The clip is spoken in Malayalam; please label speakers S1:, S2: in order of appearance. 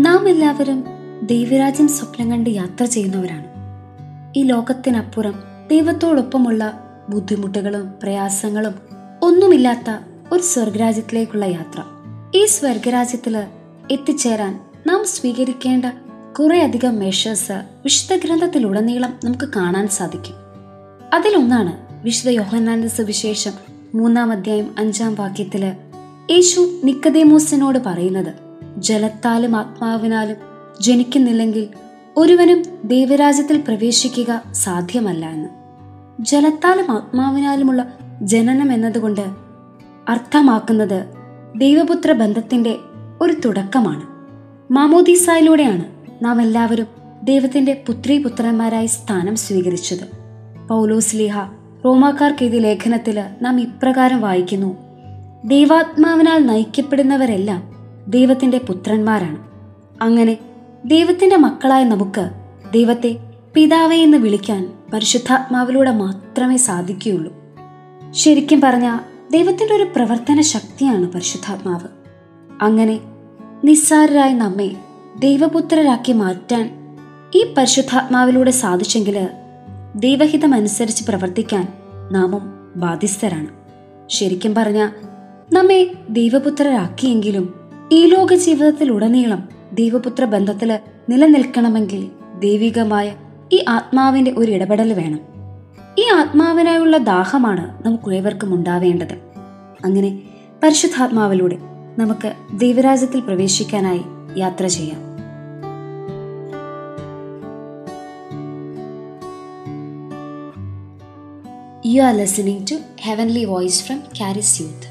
S1: നാം എല്ലാവരും ദൈവരാജ്യം സ്വപ്നം കണ്ട് യാത്ര ചെയ്യുന്നവരാണ്. ഈ ലോകത്തിനപ്പുറം ദൈവത്തോടൊപ്പമുള്ള ബുദ്ധിമുട്ടുകളും പ്രയാസങ്ങളും ഒന്നുമില്ലാത്ത ഒരു സ്വർഗരാജ്യത്തിലേക്കുള്ള യാത്ര. ഈ സ്വർഗരാജ്യത്തിൽ എത്തിച്ചേരാൻ നാം സ്വീകരിക്കേണ്ട കുറെ അധികം മെഷേഴ്സ് വിശുദ്ധ ഗ്രന്ഥത്തിലുടനീളം നമുക്ക് കാണാൻ സാധിക്കും. അതിലൊന്നാണ് വിശുദ്ധ യോഹന്നാന്റെ സുവിശേഷം മൂന്നാം അധ്യായം അഞ്ചാം വാക്യത്തിൽ യേശു നിക്കതേമോസിനോട് പറയുന്നത് ജലത്താലും ആത്മാവിനാലും ജനിക്കുന്നില്ലെങ്കിൽ ഒരുവനും ദൈവരാജ്യത്തിൽ പ്രവേശിക്കുക സാധ്യമല്ല എന്ന്. ജലത്താലും ആത്മാവിനാലുമുള്ള ജനനം എന്നതുകൊണ്ട് അർത്ഥമാക്കുന്നത് ദൈവപുത്ര ബന്ധത്തിന്റെ ഒരു തുടക്കമാണ്. മാമോദീസായിലൂടെയാണ് നാം എല്ലാവരും ദൈവത്തിന്റെ പുത്രി പുത്രന്മാരായി സ്ഥാനം സ്വീകരിച്ചത്. പൗലോസ്ലിഹ റോമാക്കാർക്ക് എഴുതിയ ലേഖനത്തിൽ നാം ഇപ്രകാരം വായിക്കുന്നു. ദൈവാത്മാവിനാൽ നയിക്കപ്പെടുന്നവരെല്ലാം ദൈവത്തിന്റെ പുത്രന്മാരാണ്. അങ്ങനെ ദൈവത്തിന്റെ മക്കളായ നമുക്ക് ദൈവത്തെ പിതാവെ എന്ന് വിളിക്കാൻ പരിശുദ്ധാത്മാവിലൂടെ മാത്രമേ സാധിക്കുകയുള്ളൂ. ശരിക്കും പറഞ്ഞ ദൈവത്തിന്റെ ഒരു പ്രവർത്തന ശക്തിയാണ് പരിശുദ്ധാത്മാവ്. അങ്ങനെ നിസ്സാരരായ നമ്മെ ദൈവപുത്രരാക്കി മാറ്റാൻ ഈ പരിശുദ്ധാത്മാവിലൂടെ സാധിച്ചെങ്കിൽ ദൈവഹിതം അനുസരിച്ച് പ്രവർത്തിക്കാൻ നാമും ബാധ്യസ്ഥരാണ്. ശരിക്കും പറഞ്ഞ നമ്മെ ദൈവപുത്രരാക്കിയെങ്കിലും ഈ ലോക ജീവിതത്തിലുടനീളം ദൈവപുത്ര ബന്ധത്തിൽ നിലനിൽക്കണമെങ്കിൽ ദൈവികമായ ഈ ആത്മാവിന്റെ ഒരു ഇടപെടൽ വേണം. ഈ ആത്മാവിനായുള്ള ദാഹമാണ് നമുക്ക് ഏവർക്കും ഉണ്ടാവേണ്ടത്. അങ്ങനെ പരിശുദ്ധാത്മാവിലൂടെ നമുക്ക് ദൈവരാജ്യത്തിൽ പ്രവേശിക്കാനായി യാത്ര ചെയ്യാം. You are listening to heavenly voice from Karis Youth.